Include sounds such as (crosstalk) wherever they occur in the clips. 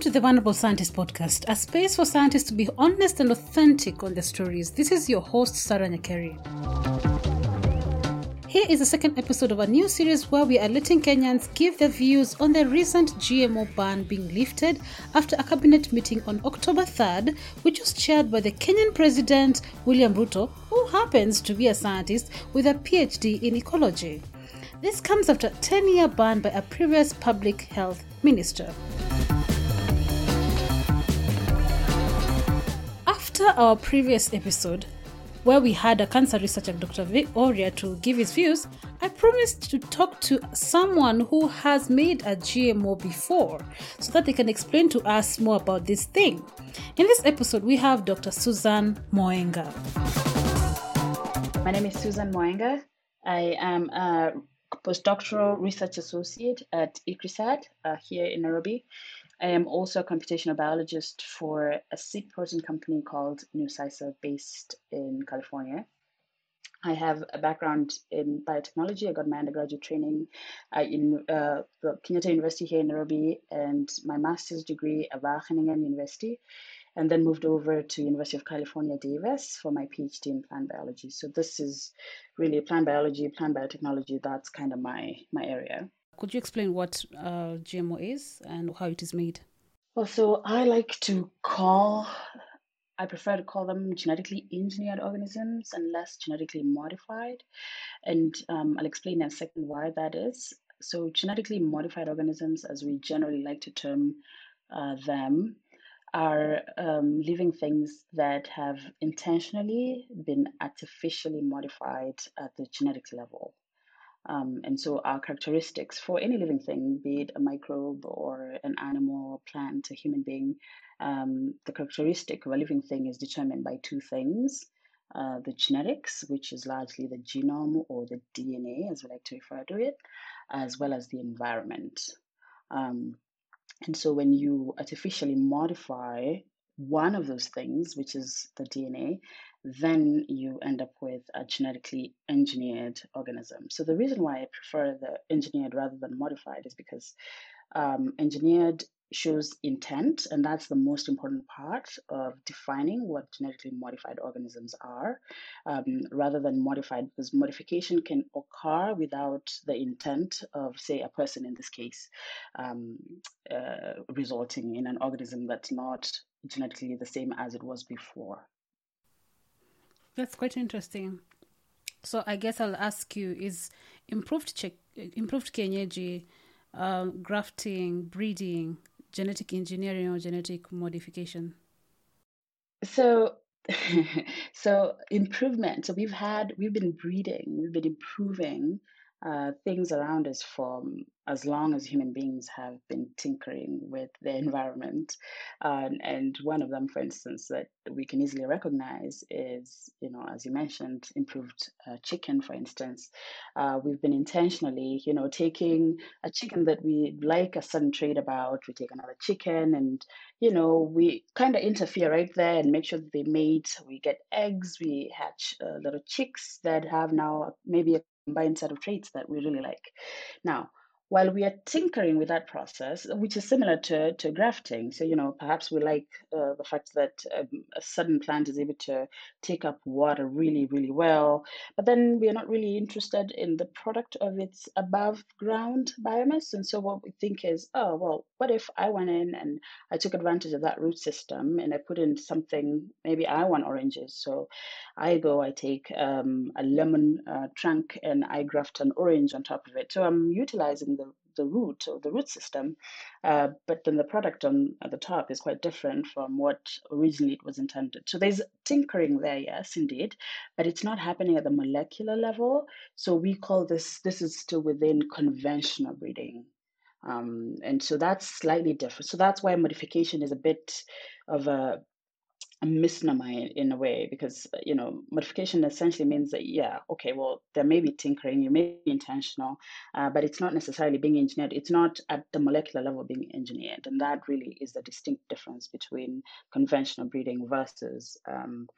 Welcome to the Vulnerable Scientist podcast, a space for scientists to be honest and authentic on their stories. This is your host, Sarah Nyakeri. Here is the second episode of a new series where we are letting Kenyans give their views on the recent GMO ban being lifted after a cabinet meeting on October 3rd, which was chaired by the Kenyan President William Ruto, who happens to be a scientist with a PhD in ecology. This comes after a 10 year ban by a previous public health minister. After our previous episode, where we had a cancer researcher, Dr. Vic Oria, to give his views, I promised to talk to someone who has made a GMO before so that they can explain to us more about this thing. In this episode, we have Dr. Susan Moenga. My name is Susan Moenga. I am a postdoctoral research associate at ICRISAT uh, here in Nairobi. I am also a computational biologist for a seed protein company called Nucicer based in California. I have a background in biotechnology. I got my undergraduate training in uh, the Kenyatta University here in Nairobi and my master's degree at Wageningen University, and then moved over to University of California, Davis for my PhD in plant biology. So this is really plant biology, plant biotechnology. That's kind of my my area. Could you explain what uh, GMO is and how it is made? Well, so I like to call, I prefer to call them genetically engineered organisms and less genetically modified. And um, I'll explain in a second why that is. So, genetically modified organisms, as we generally like to term uh, them, are um, living things that have intentionally been artificially modified at the genetic level. Um, and so our characteristics for any living thing, be it a microbe or an animal, a plant, a human being, um, the characteristic of a living thing is determined by two things. Uh, the genetics, which is largely the genome or the DNA, as we like to refer to it, as well as the environment. Um, and so when you artificially modify one of those things, which is the DNA, then you end up with a genetically engineered organism. So the reason why I prefer the engineered rather than modified is because um, engineered shows intent, and that's the most important part of defining what genetically modified organisms are, um, rather than modified, because modification can occur without the intent of, say, a person in this case, um, uh, resulting in an organism that's not genetically the same as it was before. That's quite interesting. So I guess I'll ask you: Is improved check, improved kienyeji, uh, grafting, breeding, genetic engineering, or genetic modification? So, (laughs) so improvement. So we've had we've been breeding, we've been improving uh, things around us for as long as human beings have been tinkering with the (laughs) environment. Uh, and one of them, for instance, that we can easily recognize is, you know, as you mentioned, improved uh, chicken, for instance. Uh, we've been intentionally, you know, taking a chicken that we like a certain trait about, we take another chicken and, you know, we kind of interfere right there and make sure that they mate. We get eggs, we hatch uh, little chicks that have now maybe a combined set of traits that we really like. Now, while we are tinkering with that process, which is similar to, to grafting, so you know perhaps we like uh, the fact that um, a certain plant is able to take up water really, really well, but then we are not really interested in the product of its above ground biomass. And so what we think is, oh well, what if I went in and I took advantage of that root system and I put in something? Maybe I want oranges, so I go, I take um, a lemon uh, trunk and I graft an orange on top of it. So I'm utilizing the, root or the root system, uh, but then the product on at the top is quite different from what originally it was intended. So there's tinkering there, yes, indeed, but it's not happening at the molecular level. So we call this this is still within conventional breeding. Um, and so that's slightly different. So that's why modification is a bit of a a misnomer in a way because you know modification essentially means that yeah okay well there may be tinkering you may be intentional uh, but it's not necessarily being engineered. It's not at the molecular level being engineered and that really is the distinct difference between conventional breeding versus um,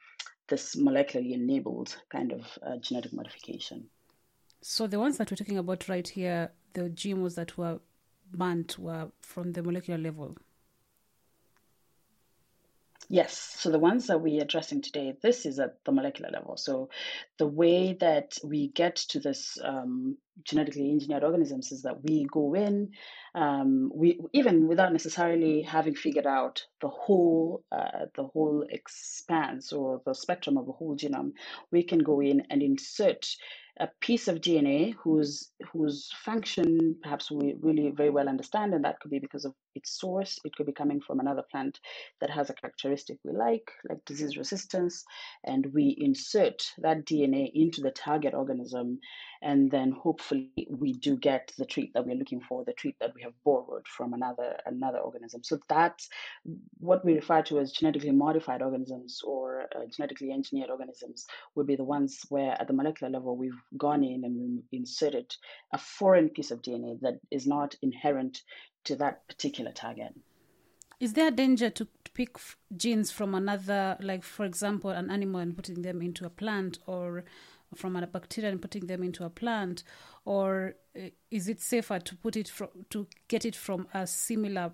this molecularly enabled kind of uh, genetic modification. So the ones that we're talking about right here the GMOs that were banned were from the molecular level Yes, so the ones that we're addressing today, this is at the molecular level. So the way that we get to this um, genetically engineered organisms is that we go in, um, we even without necessarily having figured out the whole uh, the whole expanse or the spectrum of the whole genome, we can go in and insert a piece of DNA whose whose function perhaps we really very well understand, and that could be because of its source. It could be coming from another plant that has a characteristic we like, like disease resistance, and we insert that DNA into the target organism, and then hopefully we do get the treat that we're looking for, the treat that we have borrowed from another another organism. So that's what we refer to as genetically modified organisms or uh, genetically engineered organisms would be the ones where at the molecular level we've gone in and inserted a foreign piece of DNA that is not inherent to that particular target. Is there a danger to pick genes from another, like for example, an animal and putting them into a plant, or from a bacteria and putting them into a plant, or uh, is it safer to put it from, to get it from a similar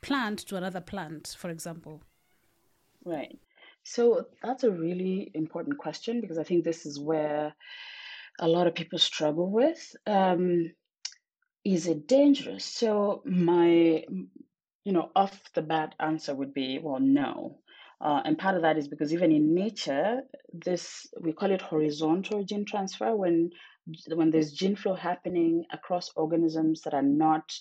plant to another plant, for example? Right. So that's a really important question because I think this is where a lot of people struggle with. Um, is it dangerous? So my, you know, off the bat answer would be, well, no. Uh, and part of that is because even in nature, this we call it horizontal gene transfer when when there's gene flow happening across organisms that are not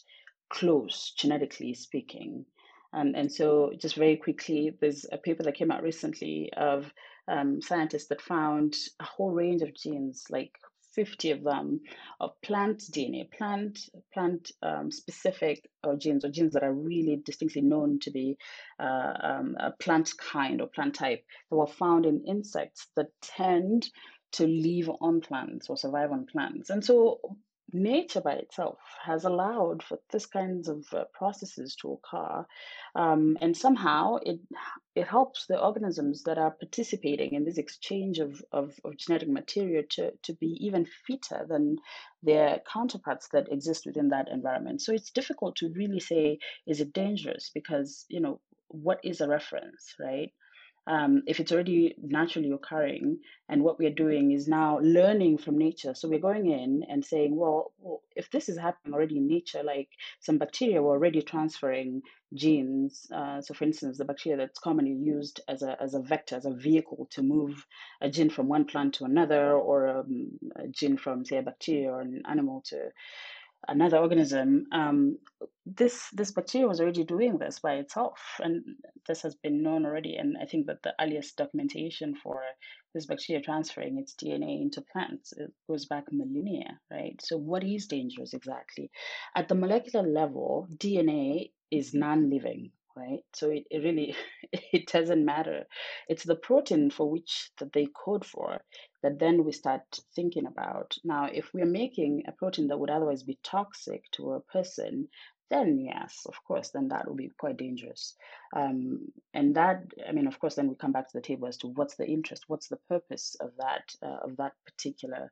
close genetically speaking. And, and so, just very quickly, there's a paper that came out recently of um, scientists that found a whole range of genes, like 50 of them, of plant DNA, plant plant um, specific or genes or genes that are really distinctly known to be uh, um, a plant kind or plant type that were found in insects that tend to live on plants or survive on plants. And so nature by itself has allowed for this kinds of uh, processes to occur um, and somehow it it helps the organisms that are participating in this exchange of, of, of, genetic material to, to be even fitter than their counterparts that exist within that environment. So it's difficult to really say is it dangerous? Because you know what is a reference right um, if it's already naturally occurring and what we're doing is now learning from nature. So we're going in and saying well, well, if this is happening already in nature like some bacteria were already transferring genes uh, so for instance the bacteria that's commonly used as a, as a vector as a vehicle to move a gene from one plant to another or um, a gene from say a bacteria or an animal to another organism, um, this this bacteria was already doing this by itself, and this has been known already. And I think that the earliest documentation for this bacteria transferring its DNA into plants it goes back millennia, right? So, what is dangerous exactly? At the molecular level, DNA is non-living, right? So it, it really (laughs) (laughs) it doesn't matter. It's the protein for which that they code for that then we start thinking about. Now, if we're making a protein that would otherwise be toxic to a person, then yes, of course, then that would be quite dangerous. Um, and that, I mean, of course, then we come back to the table as to what's the interest, what's the purpose of that uh, of that particular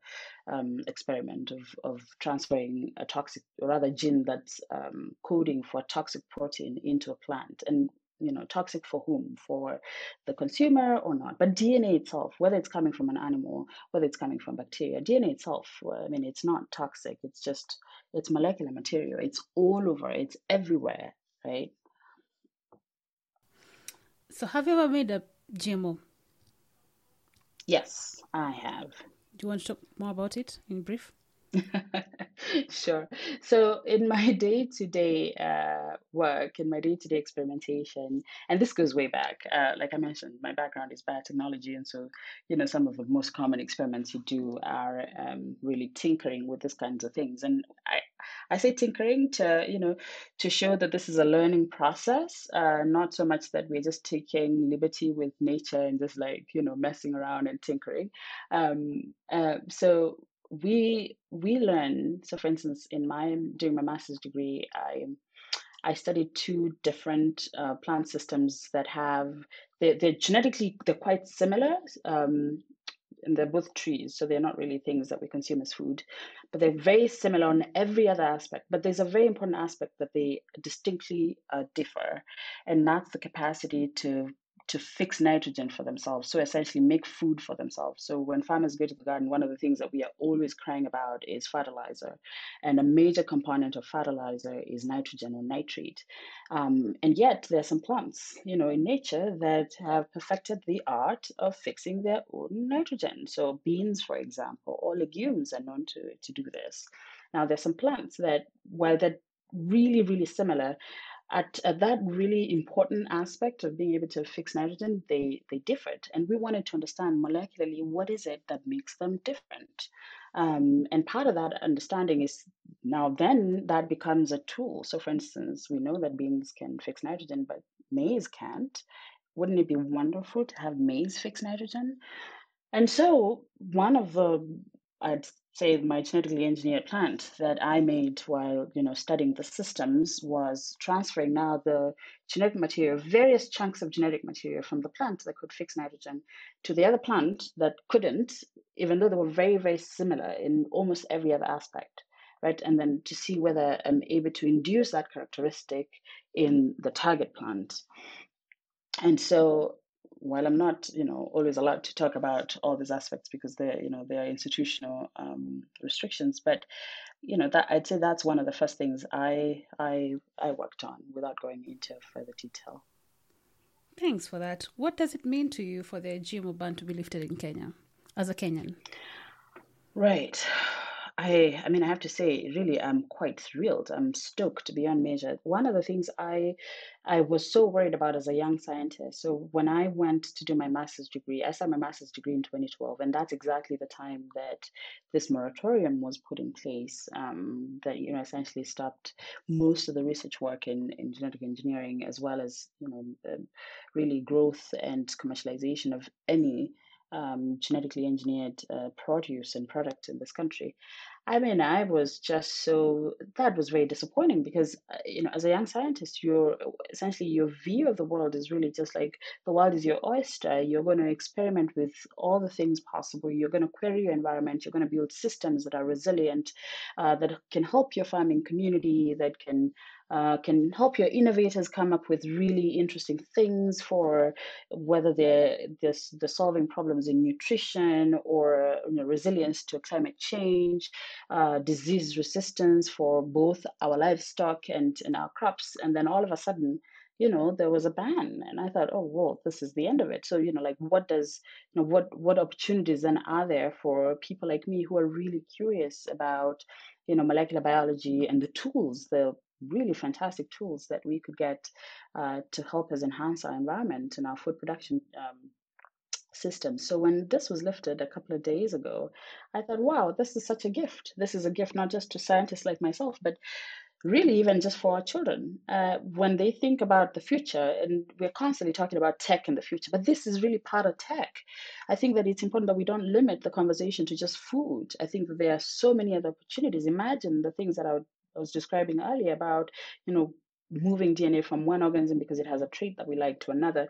um, experiment of of transferring a toxic, or rather, gene that's um, coding for a toxic protein into a plant, and you know toxic for whom? For the consumer or not? But dna itself whether it's coming from an animal whether it's coming from bacteria dna itself i mean it's not toxic. It's just it's molecular material. It's all over. It's everywhere right? So have you ever made a gmo yes i have. Do you want to talk more about it in brief (laughs) sure. So, in my day to day work, in my day to day experimentation, and this goes way back, uh, like I mentioned, my background is biotechnology. And so, you know, some of the most common experiments you do are um, really tinkering with these kinds of things. And I, I say tinkering to, you know, to show that this is a learning process, uh, not so much that we're just taking liberty with nature and just like, you know, messing around and tinkering. Um, uh, so, we we learn so for instance in my doing my master's degree i i studied two different uh, plant systems that have they're, they're genetically they're quite similar um, and they're both trees so they're not really things that we consume as food but they're very similar on every other aspect but there's a very important aspect that they distinctly uh, differ and that's the capacity to to fix nitrogen for themselves. So essentially make food for themselves. So when farmers go to the garden, one of the things that we are always crying about is fertilizer. And a major component of fertilizer is nitrogen or nitrate. Um, and yet there are some plants, you know, in nature that have perfected the art of fixing their own nitrogen. So beans, for example, or legumes are known to, to do this. Now there's some plants that, while they're really, really similar, at, at that really important aspect of being able to fix nitrogen, they, they differed. And we wanted to understand molecularly what is it that makes them different. Um, and part of that understanding is now then that becomes a tool. So, for instance, we know that beans can fix nitrogen, but maize can't. Wouldn't it be wonderful to have maize fix nitrogen? And so, one of the I'd say my genetically engineered plant that I made while you know studying the systems was transferring now the genetic material, various chunks of genetic material from the plant that could fix nitrogen to the other plant that couldn't, even though they were very very similar in almost every other aspect, right? And then to see whether I'm able to induce that characteristic in the target plant. And so while I'm not, you know, always allowed to talk about all these aspects because they're, you know, they are institutional um, restrictions, but you know, that I'd say that's one of the first things I I I worked on without going into further detail. Thanks for that. What does it mean to you for the GMO ban to be lifted in Kenya as a Kenyan? Right. I I mean I have to say really I'm quite thrilled. I'm stoked beyond measure. One of the things I I was so worried about as a young scientist. So when I went to do my master's degree, I started my master's degree in 2012, and that's exactly the time that this moratorium was put in place. Um, that you know essentially stopped most of the research work in in genetic engineering as well as you know really growth and commercialization of any um, genetically engineered uh, produce and product in this country. I mean, I was just so that was very disappointing because uh, you know, as a young scientist, you're essentially your view of the world is really just like the world is your oyster. You're going to experiment with all the things possible. You're going to query your environment. You're going to build systems that are resilient, uh, that can help your farming community, that can uh, can help your innovators come up with really interesting things for whether they're, they're, they're solving problems in nutrition or you know, resilience to climate change, uh, disease resistance for both our livestock and, and our crops. And then all of a sudden, you know there was a ban and i thought oh well this is the end of it so you know like what does you know what what opportunities then are there for people like me who are really curious about you know molecular biology and the tools the really fantastic tools that we could get uh, to help us enhance our environment and our food production um, system. So when this was lifted a couple of days ago, I thought, wow, this is such a gift. This is a gift not just to scientists like myself, but really even just for our children. Uh, when they think about the future, and we're constantly talking about tech in the future, but this is really part of tech. I think that it's important that we don't limit the conversation to just food. I think that there are so many other opportunities. Imagine the things that I would I was describing earlier about, you know, moving DNA from one organism because it has a trait that we like to another,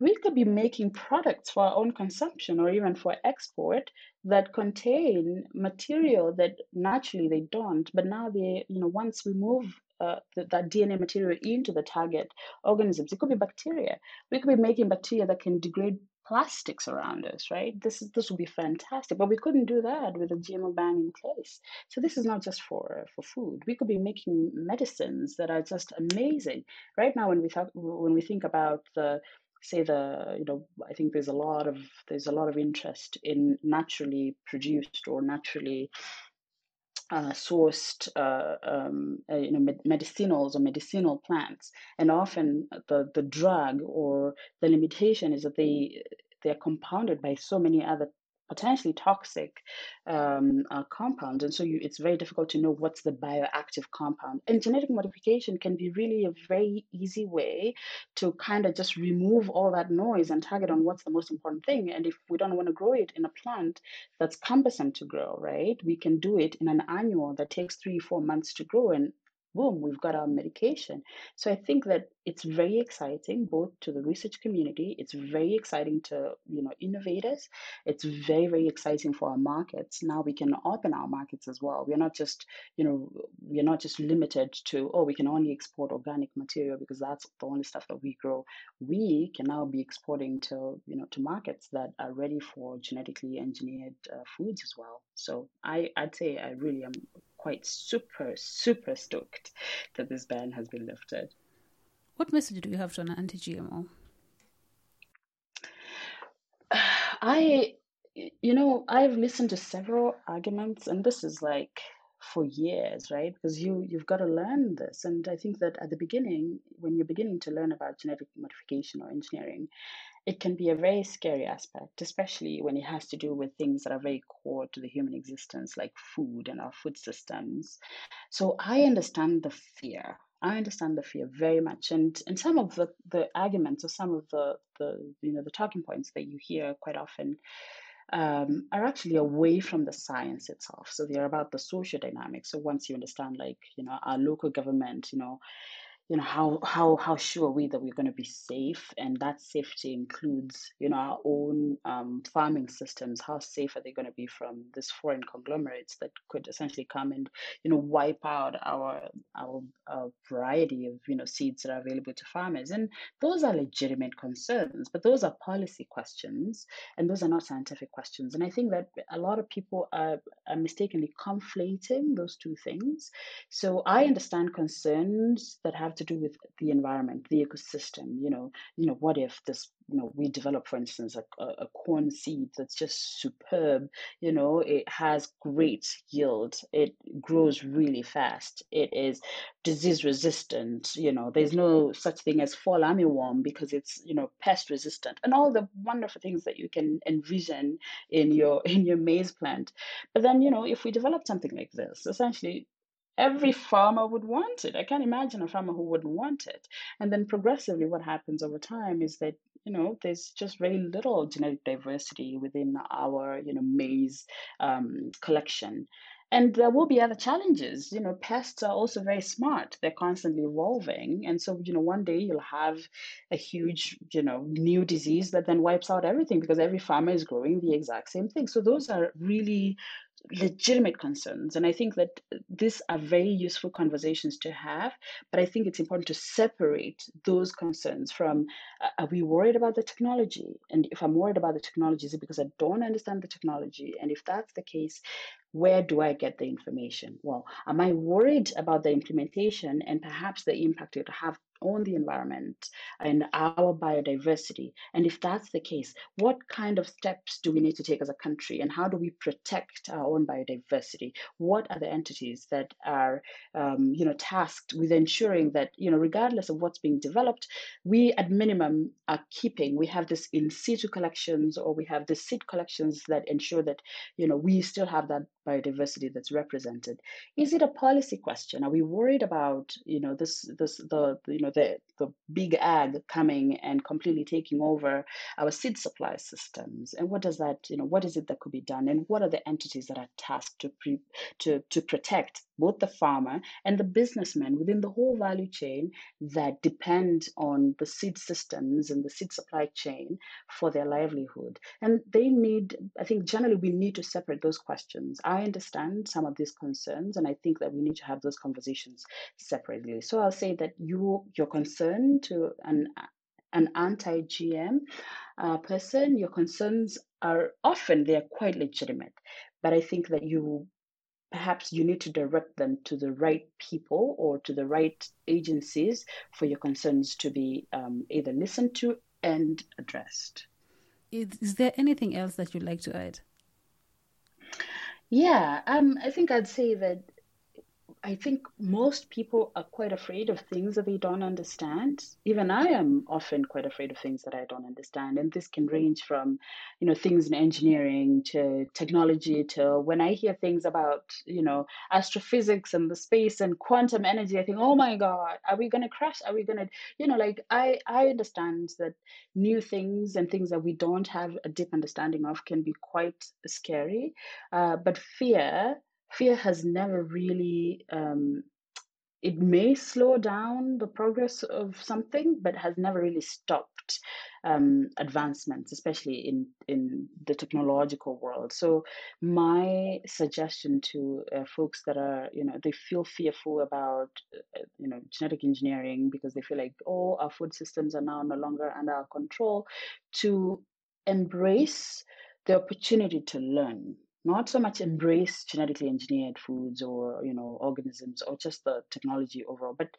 we could be making products for our own consumption or even for export that contain material that naturally they don't. But now they, you know, once we move uh, that DNA material into the target organisms, it could be bacteria. We could be making bacteria that can degrade plastics around us, right? This is this would be fantastic, but we couldn't do that with a GMO ban in place. So this is not just for for food. We could be making medicines that are just amazing. Right now, when we talk when we think about the say the you know I think there's a lot of there's a lot of interest in naturally produced or naturally uh, sourced uh, um, uh, you know med- medicinals or medicinal plants. And often the the drug or the limitation is that they they're compounded by so many other potentially toxic um, uh, compounds and so you, it's very difficult to know what's the bioactive compound. And genetic modification can be really a very easy way to kind of just remove all that noise and target on what's the most important thing. And if we don't want to grow it in a plant that's cumbersome to grow right we can do it in an annual that takes three four months to grow and boom, we've got our medication. So I think that it's very exciting both to the research community, it's very exciting to, you know, innovators. It's very, very exciting for our markets. Now we can open our markets as well. We're not just, you know, we're not just limited to, oh, we can only export organic material because that's the only stuff that we grow. We can now be exporting to, you know, to markets that are ready for genetically engineered uh, foods as well. So I, I'd say I really am quite super, super stoked that this ban has been lifted. What message do you have to an anti GMO? (sighs) I, you know, I've listened to several arguments, and this is like for years, right? Because you you've got to learn this, and I think that at the beginning, when you're beginning to learn about genetic modification or engineering, it can be a very scary aspect, especially when it has to do with things that are very core to the human existence, like food and our food systems. So I understand the fear. I understand the fear very much, and and some of the the arguments or some of the the you know the talking points that you hear quite often um, are actually away from the science itself. So they're about the social dynamics. So once you understand, like you know, our local government, you know, you know how how how sure are we that we're going to be safe? And that safety includes you know our own um, farming systems. How safe are they going to be from this foreign conglomerates that could essentially come and you know wipe out our our, our variety of you know seeds that are available to farmers? And those are legitimate concerns but those are policy questions and those are not scientific questions. And i think that a lot of people are, are mistakenly conflating those two things. So i understand concerns that have to do with the environment, the ecosystem. You know, you know, what if this, you know, we develop, for instance, a, a corn seed that's just superb. You know, it has great yield. It grows really fast. It is disease resistant. You know, there's no such thing as fall armyworm because it's you know pest resistant, and all the wonderful things that you can envision in your (laughs) in your maize plant. But then you know, if we develop something like this, essentially every farmer would want it. I can't imagine a farmer who wouldn't want it. And then progressively, what happens over time is that you know there's just very little genetic diversity within our you know maize um, collection. And there will be other challenges. You know, pests are also very smart. They're constantly evolving. And so, you know, one day you'll have a huge, you know, new disease that then wipes out everything because every farmer is growing the exact same thing. So those are really legitimate concerns. And I think that these are very useful conversations to have. But I think it's important to separate those concerns from uh, are we worried about the technology? And if I'm worried about the technology, is it because I don't understand the technology? And if that's the case, where do I get the information? Well, am I worried about the implementation and perhaps the impact it will have on the environment and our biodiversity? And if that's the case, what kind of steps do we need to take as a country and how do we protect our own biodiversity? What are the entities that are, um, you know, tasked with ensuring that, you know, regardless of what's being developed, we at minimum are keeping, we have this in situ collections or we have the seed collections that ensure that, you know, we still have that biodiversity that's represented. Is it a policy question? Are we worried about you know this this the you know the the big ag coming and completely taking over our seed supply systems? And what does that you know what is it that could be done? And what are the entities that are tasked to pre, to to protect both the farmer and the businessman within the whole value chain that depend on the seed systems and the seed supply chain for their livelihood. And they need, I think, generally we need to separate those questions. I understand some of these concerns, and I think that we need to have those conversations separately. So I'll say that you, your concern to an an anti-GM uh, person, your concerns are often they are quite legitimate, but I think that you perhaps you need to direct them to the right people or to the right agencies for your concerns to be um, either listened to and addressed. Is, is, there anything else that you'd like to add? Yeah, um, I think I'd say that I think most people are quite afraid of things that they don't understand. Even I am often quite afraid of things that I don't understand. And this can range from, you know, things in engineering to technology to when I hear things about, you know, astrophysics and the space and quantum energy, I think, oh my God, are we gonna crash? Are we gonna, you know, like I I understand that new things and things that we don't have a deep understanding of can be quite scary. Uh, but fear fear has never really um, it may slow down the progress of something, but has never really stopped um, advancements, especially in in the technological world. So my suggestion to uh, folks that are you know they feel fearful about uh, you know genetic engineering because they feel like oh our food systems are now no longer under our control, to embrace the opportunity to learn not so much embrace genetically engineered foods or you know organisms or just the technology overall but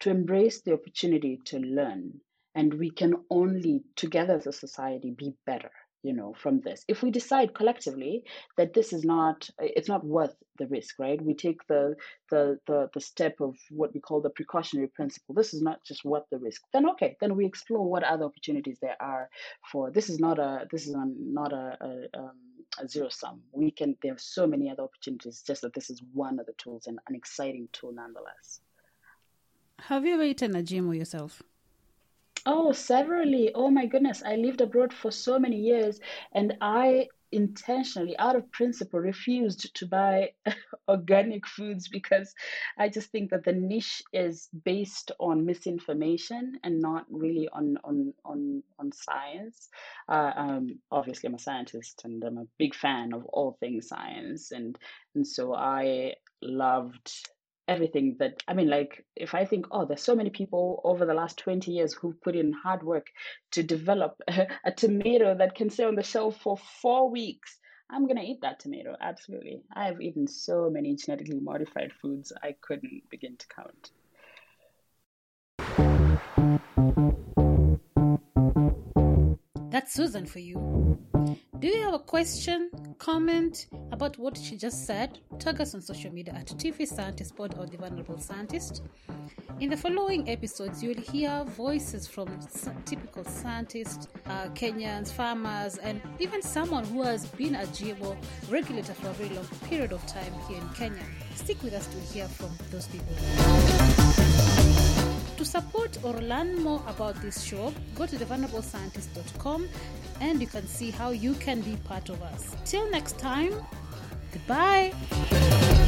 to embrace the opportunity to learn. And we can only together as a society be better you know from this. If we decide collectively that this is not it's not worth the risk right? We take the the the, the step of what we call the precautionary principle. This is not just worth the risk. Then okay then we explore what other opportunities there are for this is not a this is not a, a, um, a zero sum we can there are so many other opportunities just that this is one of the tools and an exciting tool nonetheless have you ever eaten a gmo yourself Oh, severally. Oh my goodness. I lived abroad for so many years and I intentionally, out of principle, refused to buy (laughs) organic foods because I just think that the niche is based on misinformation and not really on on on on science. Uh, um, obviously, I'm a scientist and I'm a big fan of all things science, and and so I loved everything that I mean, like if I think, oh, there's so many people over the last 20 years who've put in hard work to develop a, (laughs) a tomato that can stay on the shelf for four weeks. I'm gonna eat that tomato, absolutely. I've eaten so many genetically modified foods I couldn't begin to count. That's Susan for you. Do you have a question, comment about what she just said? Tag us on social media at TV Scientist Pod or The Vulnerable Scientist. In the following episodes, you will hear voices from typical scientists, uh, Kenyans, farmers, and even someone who has been a GMO regulator for a very long period of time here in Kenya. Stick with us to hear from those people. To support or learn more about this show, go to thevulnerablescientist.com and you can see how you can be part of us. Till next time, goodbye.